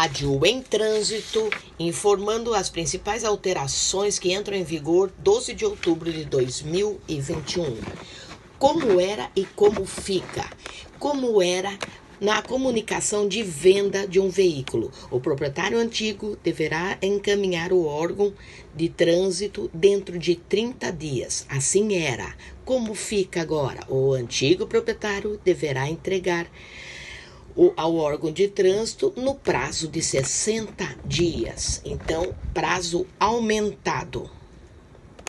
Rádio em Trânsito, informando as principais alterações que entram em vigor 12 de outubro de 2021. Como era e como fica? Como era na comunicação de venda de um veículo. O proprietário antigo deverá encaminhar o órgão de trânsito dentro de 30 dias. Assim era. Como fica agora? O antigo proprietário deverá entregar ao órgão de trânsito no prazo de 60 dias. Então, prazo aumentado.